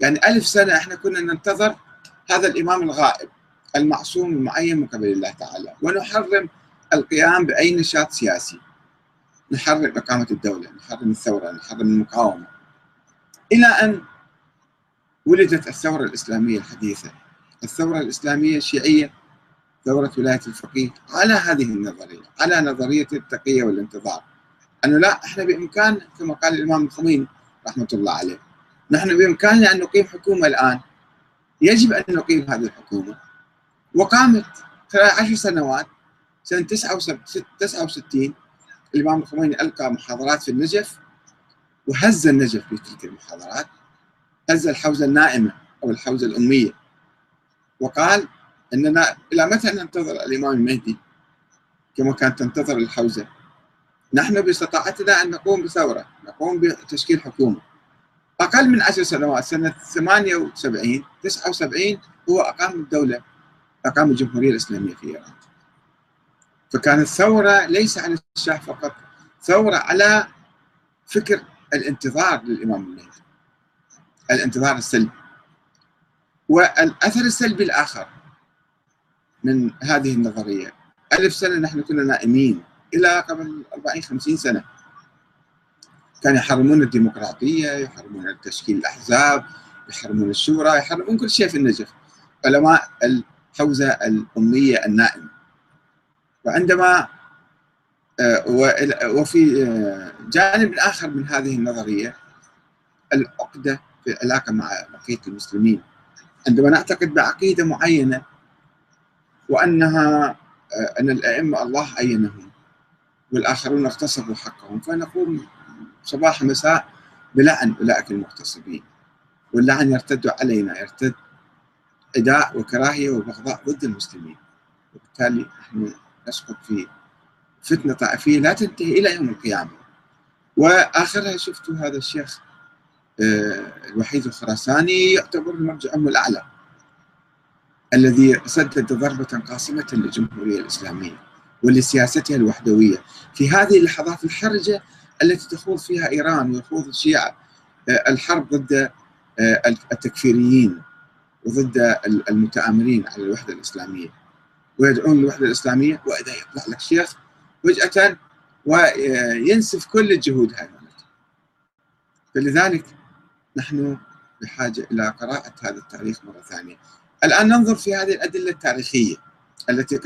يعني ألف سنة إحنا كنا ننتظر هذا الإمام الغائب المعصوم المعين من قبل الله تعالى ونحرم القيام بأي نشاط سياسي. نحرم إقامة الدولة نحرم الثورة نحرم المقاومة. إلى أن ولدت الثورة الإسلامية الحديثة. الثورة الإسلامية الشيعية ثورة ولاية الفقيه على هذه النظرية على نظرية التقية والانتظار. أنه لا إحنا بإمكان كما قال الإمام الخميني رحمة الله عليه نحن بإمكاننا أن نقيم حكومة الآن. يجب أن نقيم هذه الحكومة. وقامت خلال عشر سنوات سنة 69 الإمام الخميني ألقى محاضرات في النجف وهز النجف في تلك المحاضرات هز الحوزة النائمة أو الحوزة الأمية. وقال أننا إلى متى ننتظر الإمام المهدي؟ كما كانت تنتظر الحوزة. نحن باستطاعتنا أن نقوم بثورة نقوم بتشكيل حكومة. أقل من عشر سنوات سنة 78 79 هو أقام الدولة أقام الجمهورية الإسلامية في إيران. فكانت ثورة ليس على الشاه فقط ثورة على فكر الانتظار للإمام المهدي الانتظار السلبي. والأثر السلبي الآخر من هذه النظرية ألف سنة نحن كنا نائمين إلى قبل 40 50 سنة. كانوا يحرمون الديمقراطية يحرمون تشكيل الأحزاب يحرمون الشورى يحرمون كل شيء في النجف. علماء الحوزة الأمية النائمة وعندما آه، وفي آه، جانب آخر من هذه النظرية العقدة في العلاقة مع بقية المسلمين. عندما نعتقد بعقيدة معينة وأنها آه، أن الأئمة الله عينهم والآخرون اغتصبوا حقهم فنقوم صباح مساء بلعن أولئك المغتصبين واللعن يرتد علينا يرتد عداء وكراهية وبغضاء ضد المسلمين. وبالتالي نحن نسقط في فتنة طائفية لا تنتهي إلى يوم القيامة. وآخرها شفتوا هذا الشيخ آه، الوحيد الخراساني يعتبر المرجع الأعلى الذي سدد ضربة قاصمة للجمهورية الإسلامية ولسياستها الوحدوية. في هذه اللحظات الحرجة التي تخوض فيها إيران ويخوض الشيعة آه، الحرب ضد آه، التكفيريين وضد المتآمرين على الوحدة الإسلامية. ويدعون للوحدة الإسلامية وإذا يطلع لك شيخ فجأة وينسف كل الجهود هذه. فلذلك نحن بحاجة إلى قراءة هذا التاريخ مرة ثانية. الآن ننظر في هذه الأدلة التاريخية التي